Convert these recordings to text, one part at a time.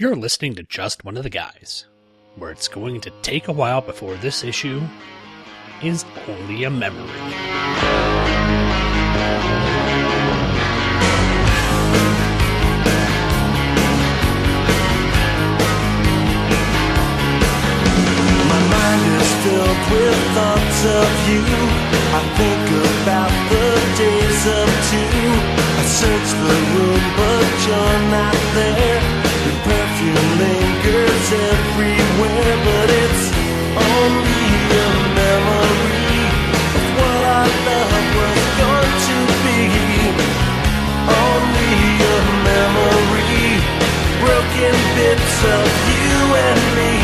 You're listening to Just One of the Guys, where it's going to take a while before this issue is only a memory. My mind is filled with thoughts of you. I think about the days of two. I search the room, but you're not there. Of what our love was going to be. Only a memory, broken bits of you and me.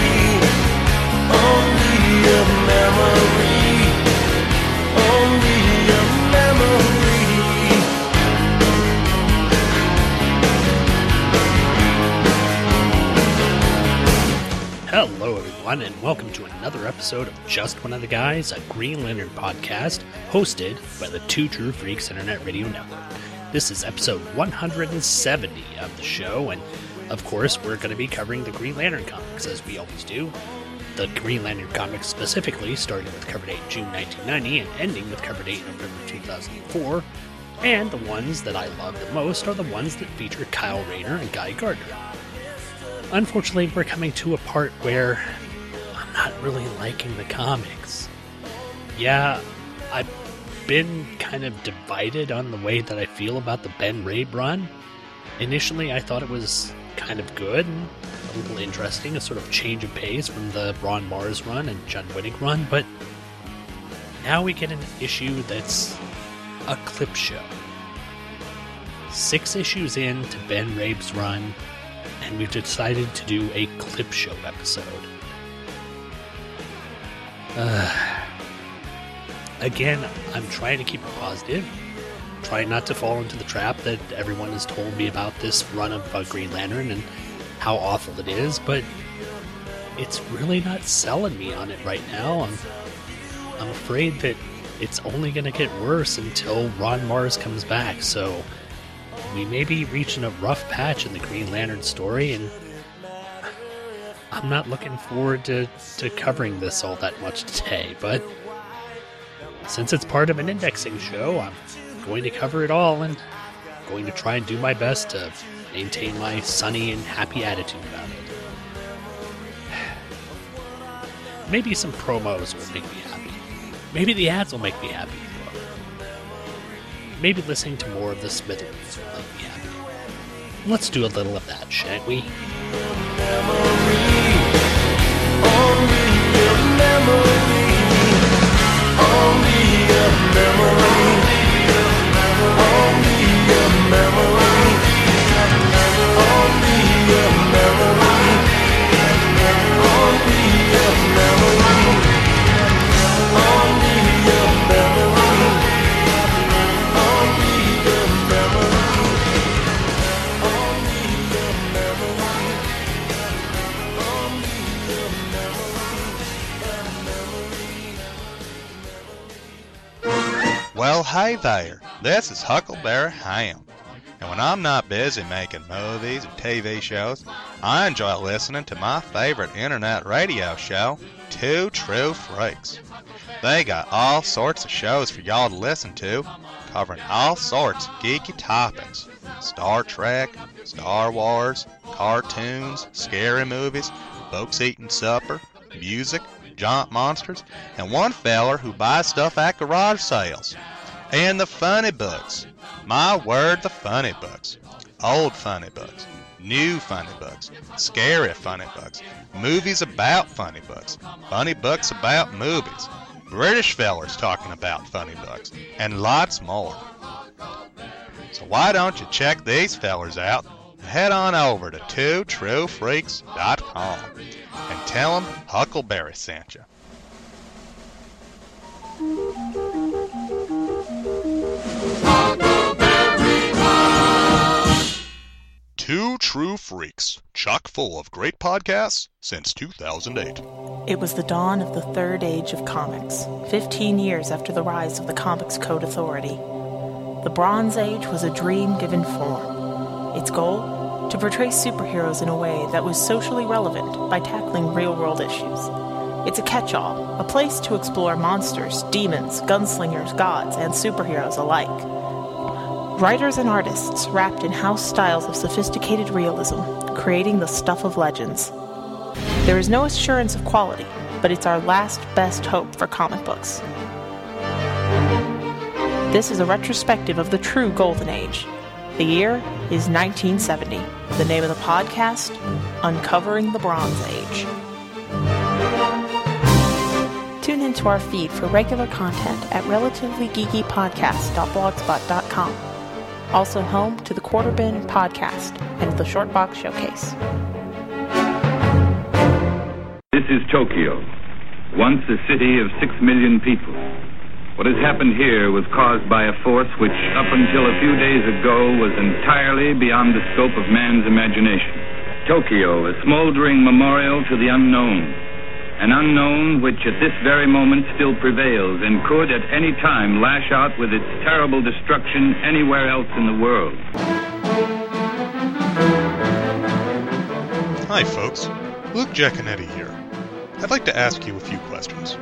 Only a memory. Everyone, and welcome to another episode of Just One of the Guys, a Green Lantern podcast hosted by the Two True Freaks Internet Radio Network. This is episode 170 of the show, and of course, we're going to be covering the Green Lantern comics as we always do. The Green Lantern comics specifically, starting with cover date June 1990 and ending with cover date November 2004. And the ones that I love the most are the ones that feature Kyle Rayner and Guy Gardner. Unfortunately, we're coming to a part where not really liking the comics. Yeah, I've been kind of divided on the way that I feel about the Ben Raab run. Initially, I thought it was kind of good and a little interesting, a sort of change of pace from the Ron Marz run and John Winick run, but now we get an issue that's a clip show. Six issues in to Ben Raab's run, and we've decided to do a clip show episode. Uh, again, I'm trying to keep it positive, trying not to fall into the trap that everyone has told me about this run of uh, Green Lantern and how awful it is, but it's really not selling me on it right now. I'm, I'm afraid that it's only going to get worse until Ron Marz comes back, so we may be reaching a rough patch in the Green Lantern story, and I'm not looking forward to, to covering this all that much today, but since it's part of an indexing show, I'm going to cover it all and going to try and do my best to maintain my sunny and happy attitude about it. Maybe some promos will make me happy. Maybe the ads will make me happy. Maybe listening to more of the Smithereens will make me happy. Let's do a little of that, shan't we? Well, This is Huckleberry Ham. And when I'm not busy making movies or TV shows, I enjoy listening to my favorite internet radio show, Two True Freaks. They got all sorts of shows for y'all to listen to, covering all sorts of geeky topics Star Trek, Star Wars, cartoons, scary movies, folks eating supper, music, giant monsters, and one feller who buys stuff at garage sales. And the funny books. My word, the funny books. Old funny books. New funny books. Scary funny books. Movies about funny books. Funny books about movies. British fellers talking about funny books. And lots more. So why don't you check these fellers out? Head on over to twotruefreaks.com and tell them Huckleberry sent you. Two True Freaks, chock full of great podcasts since 2008. It was the dawn of the third age of comics, 15 years after the rise of the Comics Code Authority. The Bronze Age was a dream given form. Its goal? to portray superheroes in a way that was socially relevant by tackling real world issues. It's a catch all, a place to explore monsters, demons, gunslingers, gods, and superheroes alike. Writers and artists wrapped in house styles of sophisticated realism, creating the stuff of legends. There is no assurance of quality, but it's our last best hope for comic books. This is a retrospective of the true Golden Age. The year is 1970. The name of the podcast, Uncovering the Bronze Age. Tune into our feed for regular content at relativelygeekypodcast.blogspot.com. Also home to the Quarter Bin Podcast and the Short Box Showcase. This is Tokyo, once a city of six million people. What has happened here was caused by a force which, up until a few days ago, was entirely beyond the scope of man's imagination. Tokyo, a smoldering memorial to the unknown. An unknown which at this very moment still prevails and could at any time lash out with its terrible destruction anywhere else in the world. Hi, folks. Luke Giaconetti here. I'd like to ask you a few questions.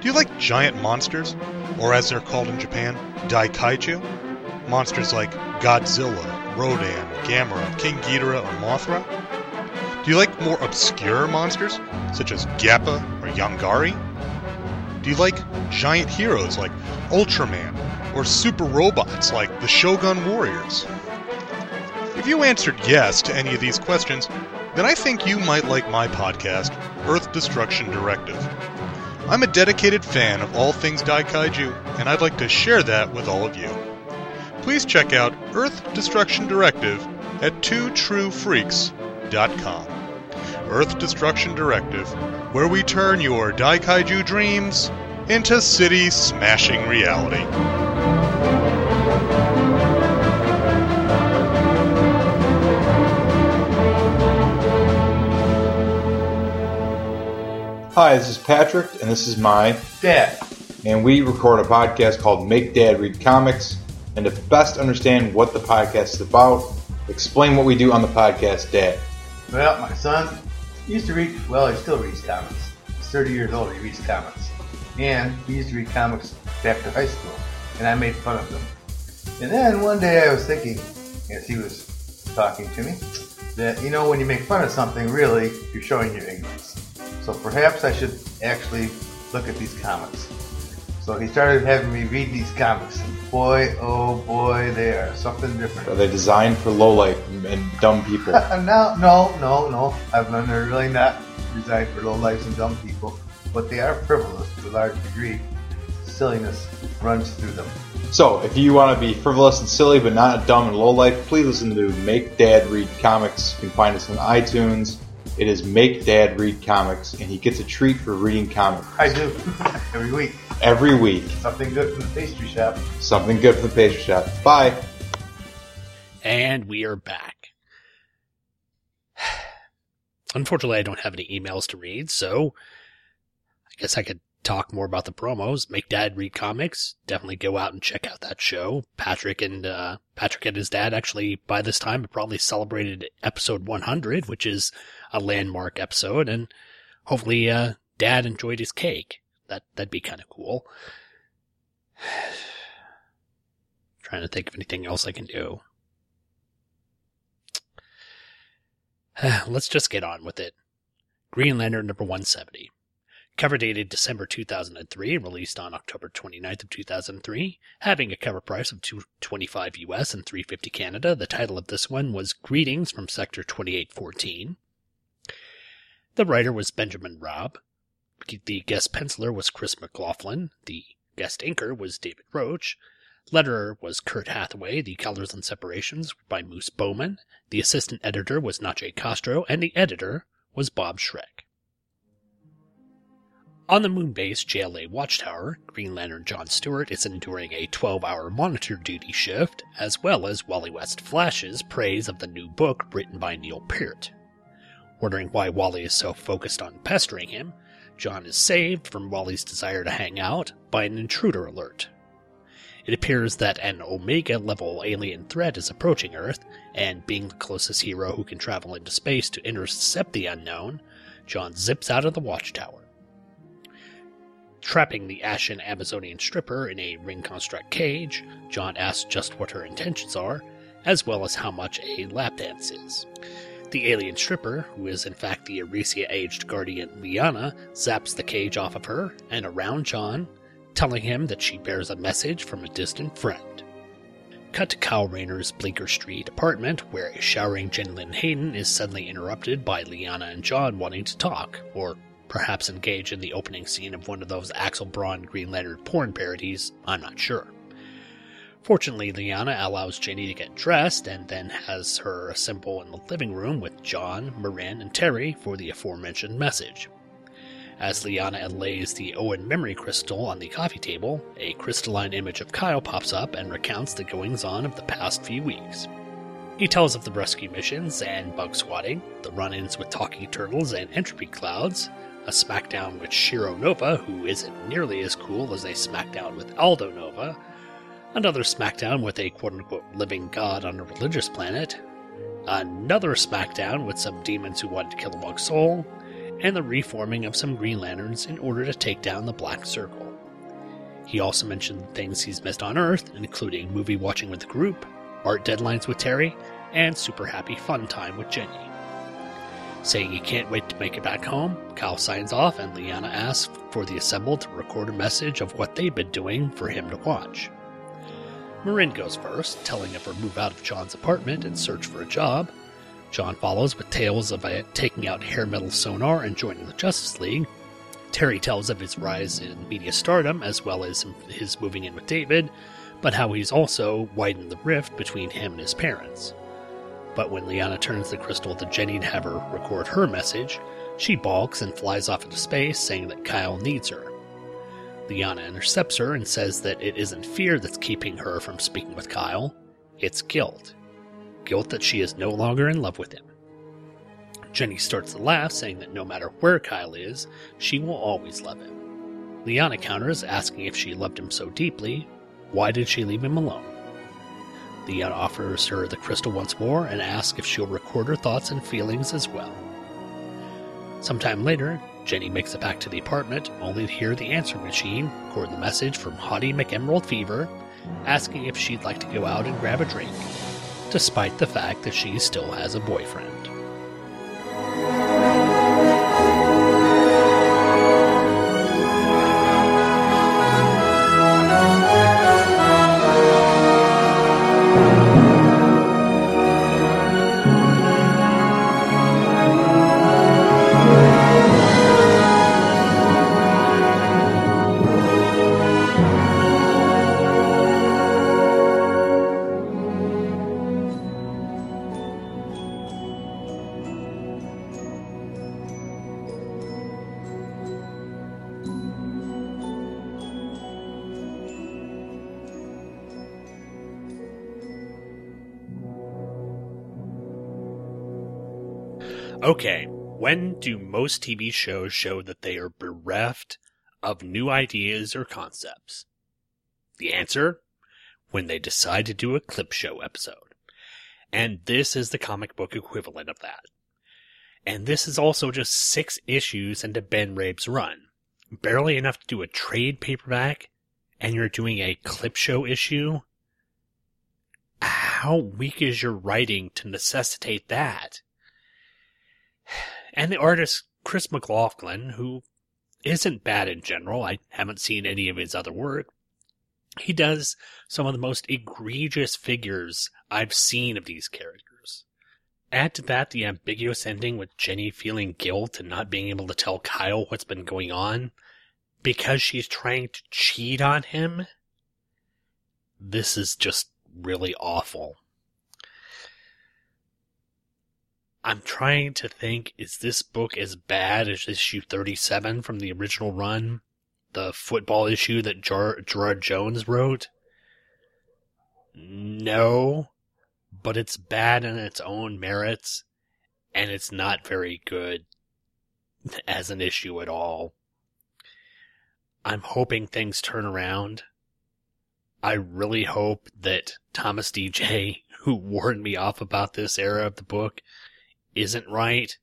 Do you like giant monsters, or as they're called in Japan, Daikaiju? Monsters like Godzilla, Rodan, Gamera, King Ghidorah, or Mothra? Do you like more obscure monsters, such as Gappa or Yongari? Do you like giant heroes like Ultraman, or super robots like the Shogun Warriors? If you answered yes to any of these questions, then I think you might like my podcast, Earth Destruction Directive. I'm a dedicated fan of all things Daikaiju, and I'd like to share that with all of you. Please check out Earth Destruction Directive at twotruefreaks.com. Earth Destruction Directive, where we turn your Daikaiju dreams into city smashing reality. Hi, this is Patrick, and this is my Dad. and we record a podcast called Make Dad Read Comics. And to best understand what the podcast is about, explain what we do on the podcast, Dad. Well, my son used to read, well, he still reads comics. He's 30 years old, he reads comics. And he used to read comics back to high school, and I made fun of him. And then one day I was thinking, as he was talking to me, that, you know, when you make fun of something, really, you're showing your ignorance. So perhaps I should actually look at these comics. So he started having me read these comics. And boy, oh boy, they are something different. Are they designed for low life and dumb people? no, no, no, no. I've learned they're really not designed for low lives and dumb people, but they are frivolous to a large degree. Silliness runs through them. so, if you want to be frivolous and silly but not dumb and low life, please listen to Make Dad Read Comics. You can find us on iTunes. It is Make Dad Read Comics, and he gets a treat for reading comics I do every week. Every week. Something good from the pastry shop. Something good for the pastry shop. Bye. And we are back. Unfortunately, I don't have any emails to read, so I guess I could talk more about the promos. Make Dad read comics. Definitely go out and check out that show. Patrick and uh, Patrick and his dad actually by this time have probably celebrated episode 100, which is a landmark episode, and hopefully, uh, Dad enjoyed his cake. That that'd be kind of cool. Trying to think of anything else I can do. Let's just get on with it. Green Lantern number 170. Cover dated December 2003, released on October 29th of 2003, having a cover price of 225 US and 350 Canada. The title of this one was Greetings from Sector 2814. The writer was Benjamin Raab. The guest penciler was Chris McLaughlin. The guest inker was David Roach. Letterer was Kurt Hathaway. The colors and separations by Moose Baumann. The assistant editor was Nachie Castro, and the editor was Bob Schreck. On the Moonbase JLA Watchtower, Green Lantern John Stewart is enduring a 12 hour monitor duty shift, as well as Wally West Flash's praise of the new book written by Neil Peart. Wondering why Wally is so focused on pestering him, John is saved from Wally's desire to hang out by an intruder alert. It appears that an Omega level alien threat is approaching Earth, and being the closest hero who can travel into space to intercept the unknown, John zips out of the watchtower. Trapping the ashen Amazonian stripper in a ring construct cage, John asks just what her intentions are, as well as how much a lap dance is. The alien stripper, who is in fact the Eresia aged guardian Lianna, zaps the cage off of her and around John, telling him that she bears a message from a distant friend. Cut to Kyle Rayner's Bleecker Street apartment, where a showering Lynn Hayden is suddenly interrupted by Lianna and John wanting to talk, or perhaps engage in the opening scene of one of those Axel Braun Green Lantern porn parodies, I'm not sure. Fortunately, Lianna allows Jenny to get dressed and then has her assemble in the living room with John, Merayn, and Terry for the aforementioned message. As Lianna lays the Oan memory crystal on the coffee table, a crystalline image of Kyle pops up and recounts the goings on of the past few weeks. He tells of the rescue missions and bug swatting, the run ins with talking turtles and entropy clouds, a smackdown with Shiro Nova, who isn't nearly as cool as a smackdown with Aldo Nova, another smackdown with a quote unquote living god on a religious planet, another smackdown with some demons who wanted to kill a bug soul, and the reforming of some Green Lanterns in order to take down the Black Circle. He also mentioned things he's missed on Earth, including movie watching with the group, art deadlines with Terry, and super happy fun time with Jenny. Saying he can't wait to make it back home, Kyle signs off and Lianna asks for the assembled to record a message of what they've been doing for him to watch. Merayn goes first, telling of her move out of John's apartment and search for a job. John follows with tales of uh, taking out hair metal sonar and joining the Justice League. Terry tells of his rise in media stardom as well as his moving in with David, but how he's also widened the rift between him and his parents. But when Lianna turns the crystal to Jenny to have her record her message, she balks and flies off into space, saying that Kyle needs her. Lianna intercepts her and says that it isn't fear that's keeping her from speaking with Kyle, it's guilt. Guilt that she is no longer in love with him. Jenny starts to laugh, saying that no matter where Kyle is, she will always love him. Lianna counters, asking if she loved him so deeply, why did she leave him alone? Lianna offers her the crystal once more and asks if she'll record her thoughts and feelings as well. Sometime later, Jenny makes it back to the apartment, only to hear the answering machine record the message from Hottie McEmerald Fever, asking if she'd like to go out and grab a drink, despite the fact that she still has a boyfriend. Okay, when do most TV shows show that they are bereft of new ideas or concepts? The answer? When they decide to do a clip show episode. And this is the comic book equivalent of that. And this is also just six issues into Ben Raab's run. Barely enough to do a trade paperback, and you're doing a clip show issue? How weak is your writing to necessitate that? And the artist Chris McLaughlin, who isn't bad in general. I haven't seen any of his other work. He does some of the most egregious figures I've seen of these characters. Add to that the ambiguous ending with Jenny feeling guilt and not being able to tell Kyle what's been going on because she's trying to cheat on him. This is just really awful. I'm trying to think is this book as bad as issue 37 from the original run? The football issue that Ger- Gerard Jones wrote? No, but it's bad in its own merits, and it's not very good as an issue at all. I'm hoping things turn around, I really hope that Thomas DJ, who warned me off about this era of the book, isn't right,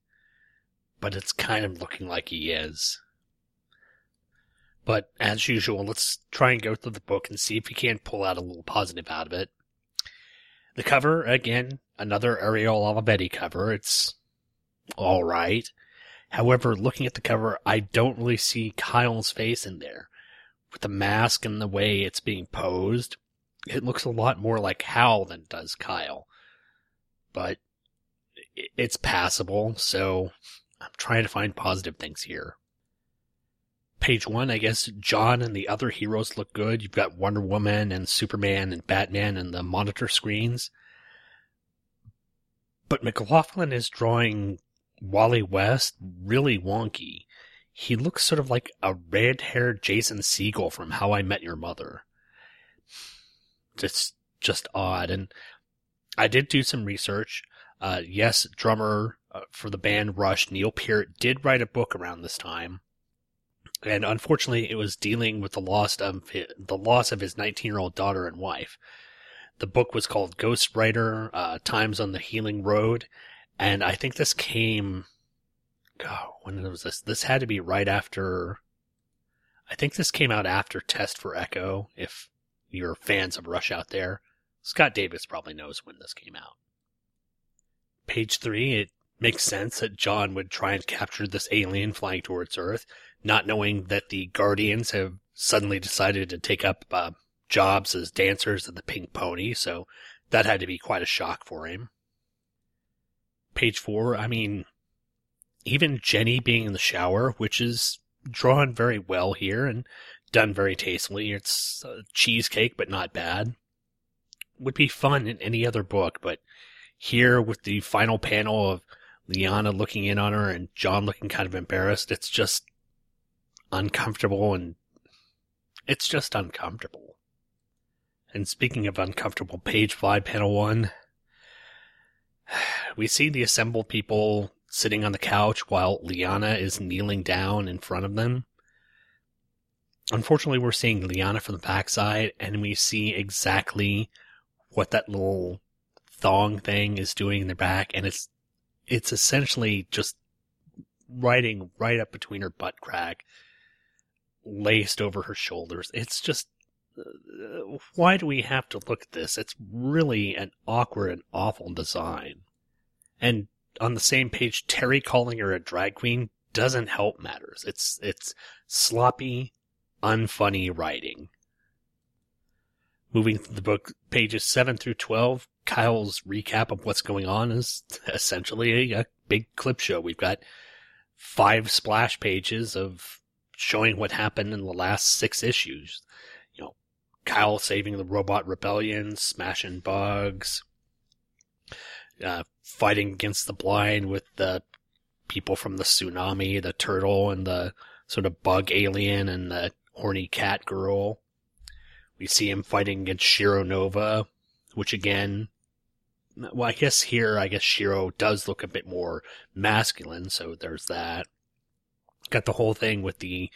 but it's kind of looking like he is. But as usual, let's try and go through the book and see if we can't pull out a little positive out of it. The cover, again, another Ariel Olivetti cover. It's alright. However, looking at the cover, I don't really see Kyle's face in there. With the mask and the way it's being posed, it looks a lot more like Hal than does Kyle. But it's passable, so I'm trying to find positive things here page one, I guess John and the other heroes look good. You've got Wonder Woman and Superman and Batman and the monitor screens. But McLaughlin is drawing Wally West really wonky. He looks sort of like a red haired Jason Segel from How I Met Your Mother. It's just odd. And I did do some research. Uh, yes, drummer uh, for the band Rush, Neil Peart, did write a book around this time and unfortunately, it was dealing with the loss of his, the loss of his 19 year old daughter and wife. The book was called Ghost Rider: uh, Times on the Healing Road, and I think this came. God, when was this? This had to be right after. I think this came out after Test for Echo. If you're fans of Rush out there, Scott Davis probably knows when this came out. Page three, it makes sense that John would try and capture this alien flying towards Earth not knowing that the Guardians have suddenly decided to take up uh, jobs as dancers at the Pink Pony, so that had to be quite a shock for him. Page four, I mean, even Jenny being in the shower, which is drawn very well here and done very tastefully. It's a cheesecake, but not bad. Would be fun in any other book, but here with the final panel of Lianna looking in on her and John looking kind of embarrassed, it's just uncomfortable and it's just uncomfortable. And speaking of uncomfortable, page five, panel one, we see the assembled people sitting on the couch while Lianna is kneeling down in front of them. Unfortunately, we're seeing Lianna from the backside, and we see exactly what that little thong thing is doing in their back, and it's it's essentially just riding right up between her butt crack laced over her shoulders. It's just, uh, why do we have to look at this? It's really an awkward and awful design. And on the same page, Terry calling her a drag queen doesn't help matters. It's, it's sloppy, unfunny writing. Moving through the book, pages 7 through 12, Kyle's recap of what's going on is essentially a, a big clip show. We've got five splash pages of showing what happened in the last six issues. You know, Kyle saving the robot rebellion, smashing bugs, uh, fighting against the blind with the people from the tsunami, the turtle, and the sort of bug alien, and the horny cat girl. We see him fighting against Shiro Nova, which again, well, I guess here, I guess Shiro does look a bit more masculine, so there's that got the whole thing with the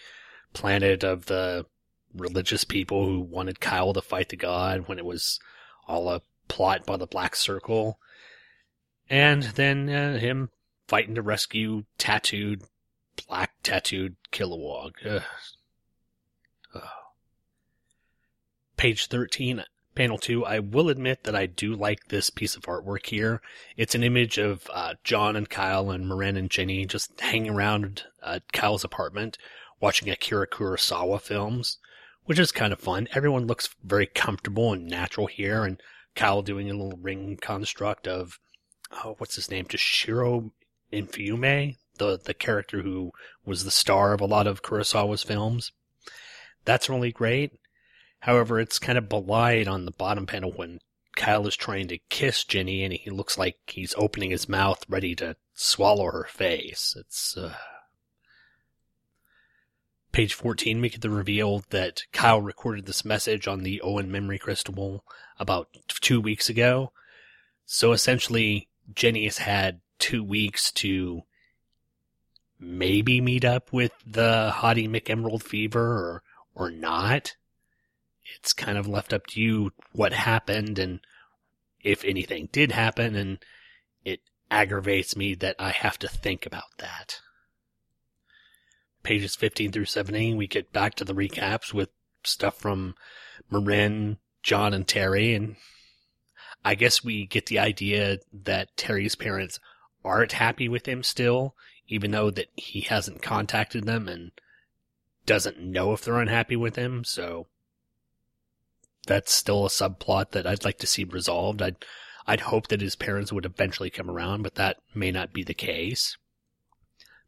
planet of the religious people who wanted Kyle to fight the god when it was all a plot by the Black Circle. And then uh, him fighting to rescue tattooed, black tattooed Kilowog. Ugh. Ugh. Page 13, panel 2. I will admit that I do like this piece of artwork here. It's an image of uh, John and Kyle and Moran and Jenny just hanging around uh, Kyle's apartment watching Akira Kurosawa films, which is kind of fun. Everyone looks very comfortable and natural here, and Kyle doing a little ring construct of, oh, what's his name? Just Shiro Infiume, the, the character who was the star of a lot of Kurosawa's films. That's really great. However, it's kind of belied on the bottom panel when Kyle is trying to kiss Jenny and he looks like he's opening his mouth ready to swallow her face. It's, uh... Page 14, we get the reveal that Kyle recorded this message on the Oan memory crystal about two weeks ago. So essentially, Jenny has had two weeks to maybe meet up with the Hottie McEmerald Fever or, or not it's kind of left up to you what happened and if anything did happen, and it aggravates me that I have to think about that. Pages 15 through 17, we get back to the recaps with stuff from Merayn, John, and Terry, and I guess we get the idea that Terry's parents aren't happy with him still, even though that he hasn't contacted them and doesn't know if they're unhappy with him, so that's still a subplot that I'd like to see resolved. I'd I'd hope that his parents would eventually come around, but that may not be the case.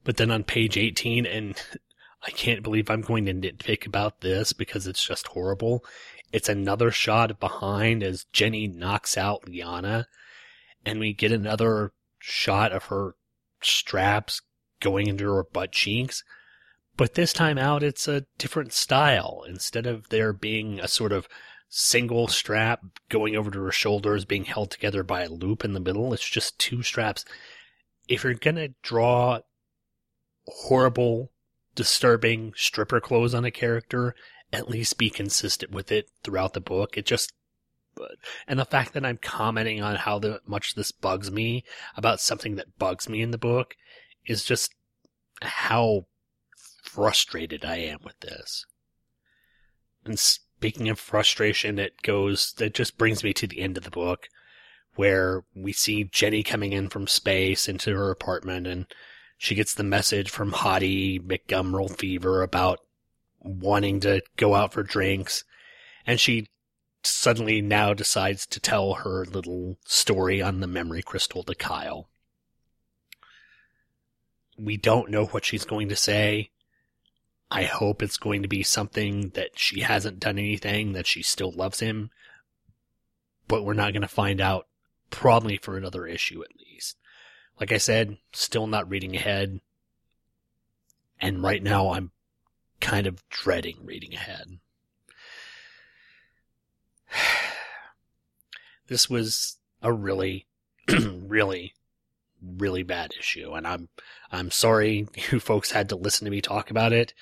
But then on page 18, and I can't believe I'm going to nitpick about this because it's just horrible. It's another shot behind as Jenny knocks out Lianna, and we get another shot of her straps going into her butt cheeks. But this time out, it's a different style. Instead of there being a sort of single strap going over to her shoulders being held together by a loop in the middle, it's just two straps. If you're gonna draw horrible, disturbing stripper clothes on a character, at least be consistent with it throughout the book. It just and the fact that I'm commenting on how the, much this bugs me about something that bugs me in the book is just how frustrated I am with this. And speaking of frustration, it goes, it just brings me to the end of the book where we see Jenny coming in from space into her apartment and she gets the message from Hottie McGumrel Fever about wanting to go out for drinks. And she suddenly now decides to tell her little story on the memory crystal to Kyle. We don't know what she's going to say. I hope it's going to be something that she hasn't done anything, that she still loves him. But we're not going to find out probably for another issue at least. Like I said, still not reading ahead. And right now I'm kind of dreading reading ahead. this was a really, really, really bad issue, and I'm I'm sorry you folks had to listen to me talk about it.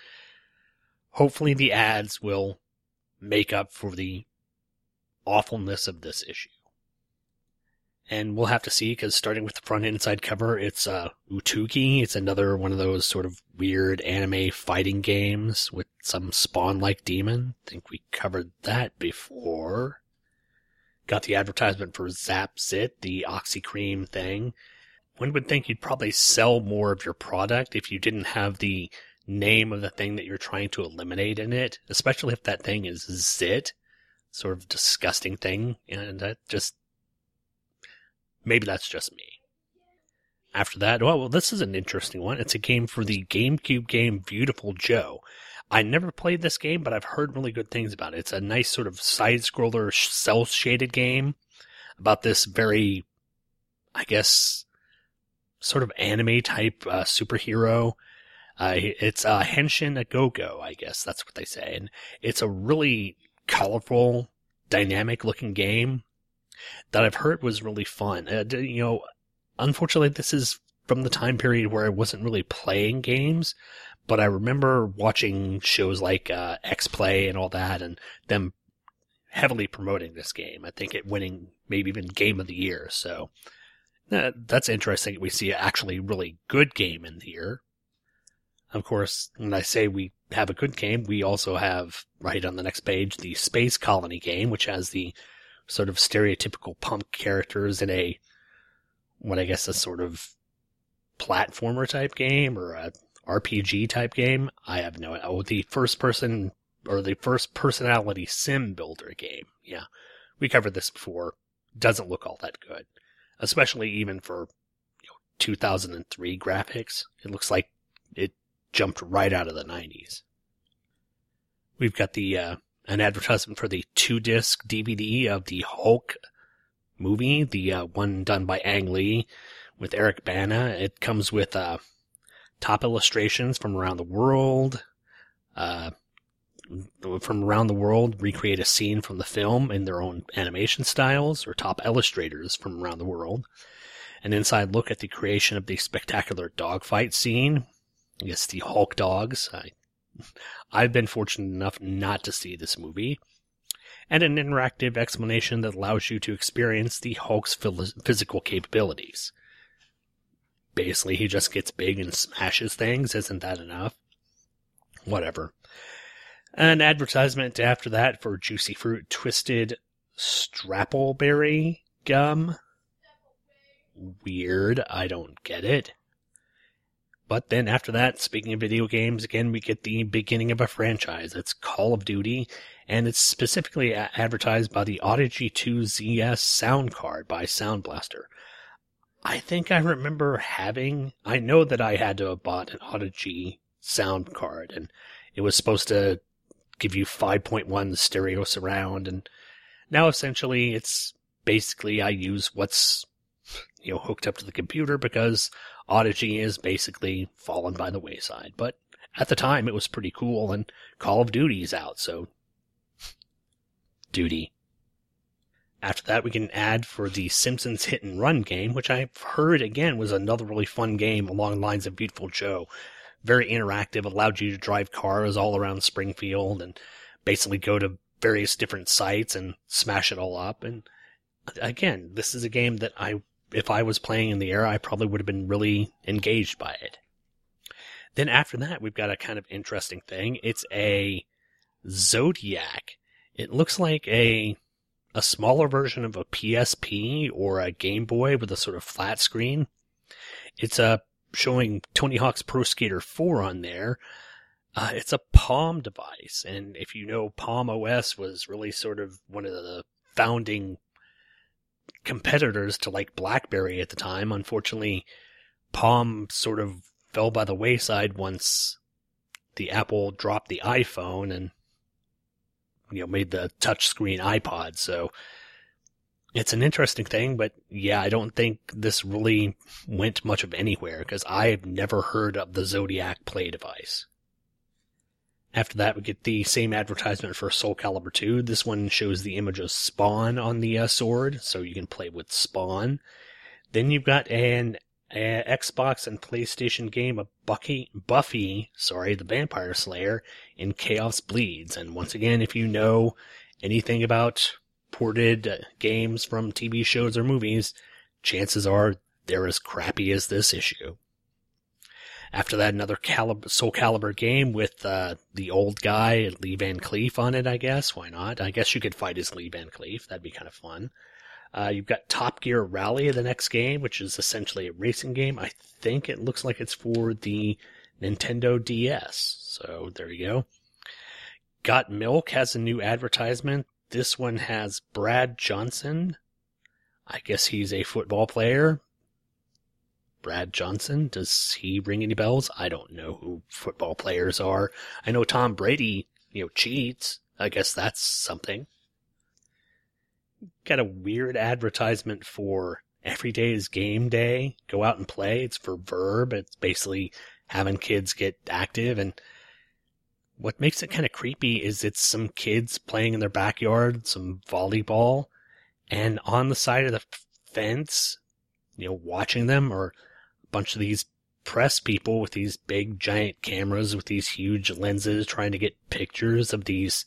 Hopefully, the ads will make up for the awfulness of this issue. And we'll have to see because starting with the front inside cover, it's uh, Otogi. It's another one of those sort of weird anime fighting games with some spawn like demon. I think we covered that before. Got the advertisement for Zap Zit, the Oxycream thing. One would think you'd probably sell more of your product if you didn't have the name of the thing that you're trying to eliminate in it, especially if that thing is Zit, sort of disgusting thing. And that just Maybe that's just me. After that, well, well, this is an interesting one. It's a game for the GameCube game Viewtiful Joe. I never played this game, but I've heard really good things about it. It's a nice sort of side scroller, cel shaded game about this very, I guess, sort of anime type uh, superhero. Uh, it's uh, Henshin a Go Go, I guess that's what they say. And it's a really colorful, dynamic looking game that I've heard was really fun. Uh, you know, unfortunately, this is from the time period where I wasn't really playing games, but I remember watching shows like uh, X Play and all that, and them heavily promoting this game. I think it winning maybe even Game of the Year. So uh, that's interesting. We see actually really good game in here. Of course, when I say we have a good game, we also have right on the next page the Space Colony game, which has the sort of stereotypical punk characters in a what I guess a sort of platformer type game or a RPG type game. I have no idea. oh the first person or the first personality sim builder game. Yeah. We covered this before. Doesn't look all that good. Especially even for you know, 2003 graphics. It looks like it jumped right out of the 90s. We've got the uh, an advertisement for the two disc DVD of the Hulk movie, the uh, one done by Ang Lee with Eric Bana. It comes with uh, top illustrations from around the world. Uh, from around the world recreate a scene from the film in their own animation styles, or top illustrators from around the world. An inside look at the creation of the spectacular dogfight scene. I guess the Hulk dogs. I I've been fortunate enough not to see this movie. and an interactive explanation that allows you to experience the Hulk's physical capabilities. Basically, he just gets big and smashes things. Isn't that enough? Whatever. An advertisement after that for Juicy Fruit Twisted Strappleberry gum. Weird. I don't get it. But then after that, speaking of video games, again, we get the beginning of a franchise. It's Call of Duty, and it's specifically advertised by the Audigy 2 ZS sound card by Sound Blaster. I think I remember having, I know that I had to have bought an Audigy sound card, and it was supposed to give you 5.1 stereo surround, and now essentially it's basically I use what's, you know, hooked up to the computer because Audigy is basically fallen by the wayside. But at the time, it was pretty cool, and Call of Duty's out, so. Duty. After that, we can add for the Simpsons Hit and Run game, which I've heard again was another really fun game along the lines of Viewtiful Joe. Very interactive, allowed you to drive cars all around Springfield and basically go to various different sites and smash it all up. And again, this is a game that I if I was playing in the era, I probably would have been really engaged by it. Then after that, we've got a kind of interesting thing. It's a Zodiac. It looks like a a smaller version of a PSP or a Game Boy with a sort of flat screen. It's a showing Tony Hawk's Pro Skater 4 on there. Uh, it's a Palm device, and if you know, Palm OS was really sort of one of the founding competitors to like BlackBerry at the time. Unfortunately, Palm sort of fell by the wayside once the Apple dropped the iPhone and you know made the touchscreen iPod. So it's an interesting thing, but yeah, I don't think this really went much of anywhere because I've never heard of the Zodiac Play device. After that, we get the same advertisement for Soul Calibur 2. This one shows the image of Spawn on the uh, sword, so you can play with Spawn. Then you've got an a Xbox and PlayStation game of Bucky, Buffy, sorry, the Vampire Slayer in Chaos Bleeds. And once again, if you know anything about ported uh, games from TV shows or movies, chances are they're as crappy as this issue. After that, another Calib- Soul Calibur game with uh, the old guy, Lee Van Cleef, on it, I guess. Why not? I guess you could fight as Lee Van Cleef. That'd be kind of fun. Uh, you've got Top Gear Rally, the next game, which is essentially a racing game. I think it looks like it's for the Nintendo DS. So there you go. Got Milk has a new advertisement. This one has Brad Johnson. I guess he's a football player. Brad Johnson. Does he ring any bells? I don't know who football players are. I know Tom Brady, you know, cheats. I guess that's something. Got a weird advertisement for every day is game day. Go out and play. It's for Verb. It's basically having kids get active. And what makes it kind of creepy is it's some kids playing in their backyard, some volleyball, and on the side of the fence, you know, watching them a bunch of these press people with these big giant cameras with these huge lenses trying to get pictures of these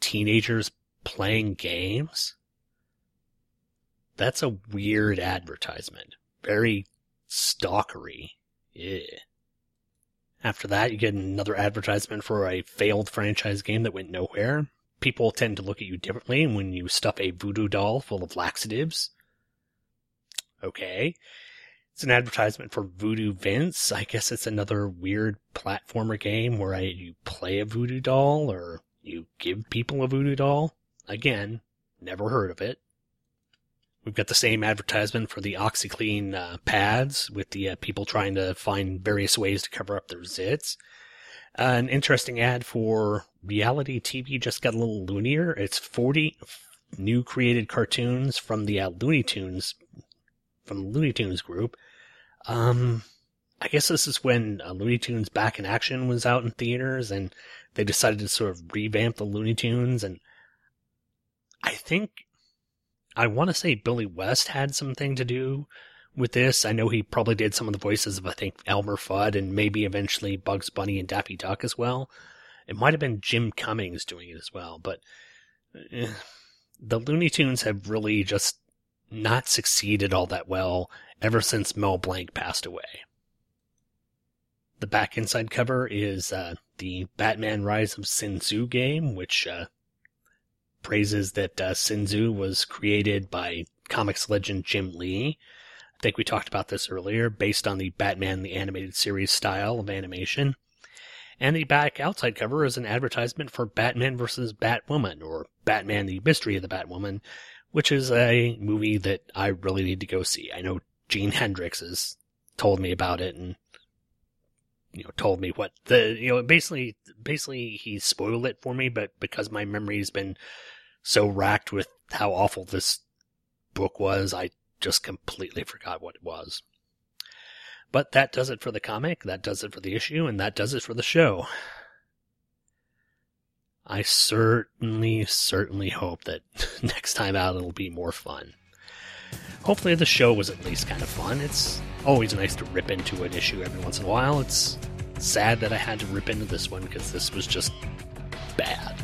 teenagers playing games. That's a weird advertisement. Very stalkery. Yeah. After that, you get another advertisement for a failed franchise game that went nowhere. People tend to look at you differently when you stuff a voodoo doll full of laxatives. Okay. It's an advertisement for Voodoo Vince. I guess it's another weird platformer game where I, you play a voodoo doll or you give people a voodoo doll. Again, never heard of it. We've got the same advertisement for the OxyClean uh, pads with the uh, people trying to find various ways to cover up their zits. Uh, an interesting ad for reality TV just got a little loonier. It's 40 new created cartoons from the uh, Looney Tunes, from the Looney Tunes group. Um, I guess this is when uh, Looney Tunes Back in Action was out in theaters and they decided to sort of revamp the Looney Tunes and I think I want to say Billy West had something to do with this. I know he probably did some of the voices of I think Elmer Fudd and maybe eventually Bugs Bunny and Daffy Duck as well. It might have been Jim Cummings doing it as well, but eh, the Looney Tunes have really just not succeeded all that well ever since Mel Blanc passed away. The back inside cover is uh, the Batman Rise of Sin Tzu game, which uh, praises that uh, Sin Tzu was created by comics legend Jim Lee. I think we talked about this earlier, based on the Batman the Animated Series style of animation. And the back outside cover is an advertisement for Batman vs. Batwoman, or Batman the Mystery of the Batwoman, which is a movie that I really need to go see. I know Gene Hendricks has told me about it and you know told me what the you know basically basically he spoiled it for me but because my memory has been so racked with how awful this book was I just completely forgot what it was. But that does it for the comic, that does it for the issue, and that does it for the show. I certainly, certainly hope that next time out it'll be more fun. Hopefully, the show was at least kind of fun. It's always nice to rip into an issue every once in a while. It's sad that I had to rip into this one because this was just bad.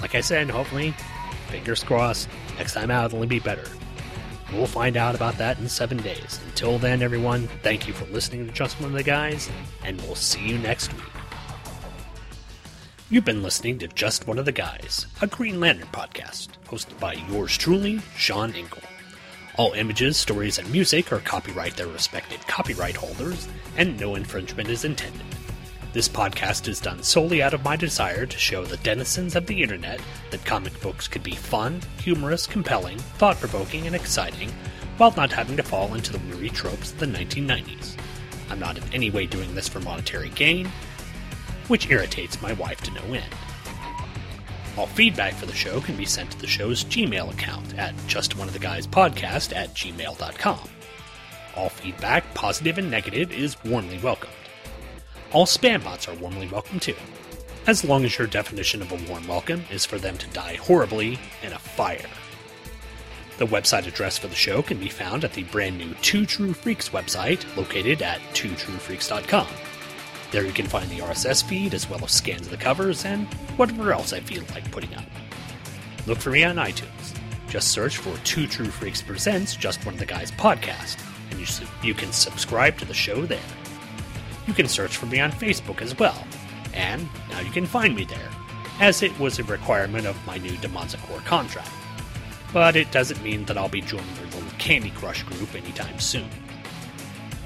Like I said, hopefully, fingers crossed, next time out it'll only be better. We'll find out about that in seven days. Until then, everyone, thank you for listening to Just One of the Guys, and we'll see you next week. You've been listening to Just One of the Guys, a Green Lantern podcast, hosted by yours truly, Sean Inkle. All images, stories, and music are copyright their respective copyright holders, and no infringement is intended. This podcast is done solely out of my desire to show the denizens of the internet that comic books could be fun, humorous, compelling, thought provoking, and exciting, while not having to fall into the weary tropes of the 1990s. I'm not in any way doing this for monetary gain, which irritates my wife to no end. All feedback for the show can be sent to the show's Gmail account at justoneoftheguyspodcast at gmail.com. All feedback, positive and negative, is warmly welcomed. All spam bots are warmly welcome too, as long as your definition of a warm welcome is for them to die horribly in a fire. The website address for the show can be found at the brand new Two True Freaks website located at twotruefreaks.com. There you can find the RSS feed as well as scans of the covers and whatever else I feel like putting up. Look for me on iTunes. Just search for Two True Freaks Presents Just One of the Guys podcast, and you, su- you can subscribe to the show there. You can search for me on Facebook as well, and now you can find me there, as it was a requirement of my new Demonza Core contract. But it doesn't mean that I'll be joining your little Candy Crush group anytime soon.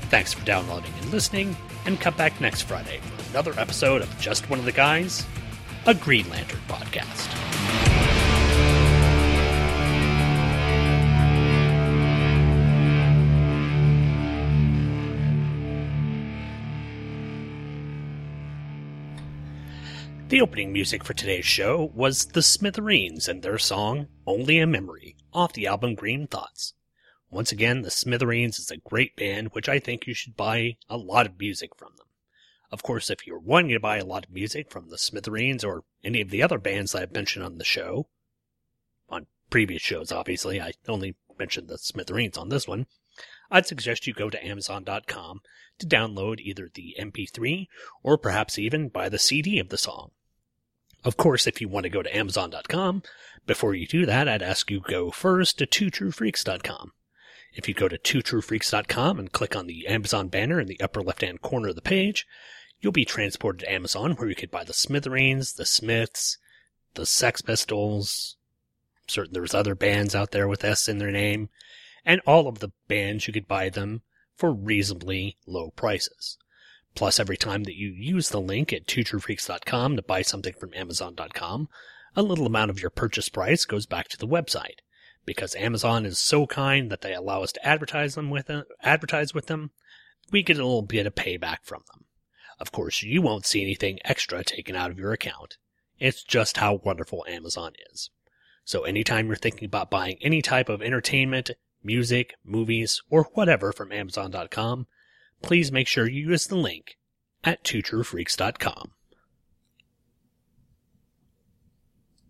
Thanks for downloading and listening, and come back next Friday for another episode of Just One of the Guys, a Green Lantern podcast. The opening music for today's show was The Smithereens and their song Only a Memory off the album Green Thoughts. Once again, The Smithereens is a great band, which I think you should buy a lot of music from them. Of course, if you're wanting to buy a lot of music from The Smithereens or any of the other bands that I've mentioned on the show, on previous shows, obviously, I only mentioned The Smithereens on this one, I'd suggest you go to Amazon.com to download either the MP3 or perhaps even buy the CD of the song. Of course, if you want to go to Amazon.com, before you do that, I'd ask you go first to twotruefreaks.com. If you go to twotruefreaks.com and click on the Amazon banner in the upper left hand corner of the page, you'll be transported to Amazon where you could buy the Smithereens, the Smiths, the Sex Pistols, certain there's other bands out there with S in their name, and all of the bands you could buy them for reasonably low prices. Plus, every time that you use the link at twotruefreaks.com to buy something from Amazon.com, a little amount of your purchase price goes back to the website. Because Amazon is so kind that they allow us to advertise them with them, advertise with them, we get a little bit of payback from them. Of course, you won't see anything extra taken out of your account. It's just how wonderful Amazon is. So anytime you're thinking about buying any type of entertainment, music, movies, or whatever from Amazon.com, please make sure you use the link at twotruefreaks.com.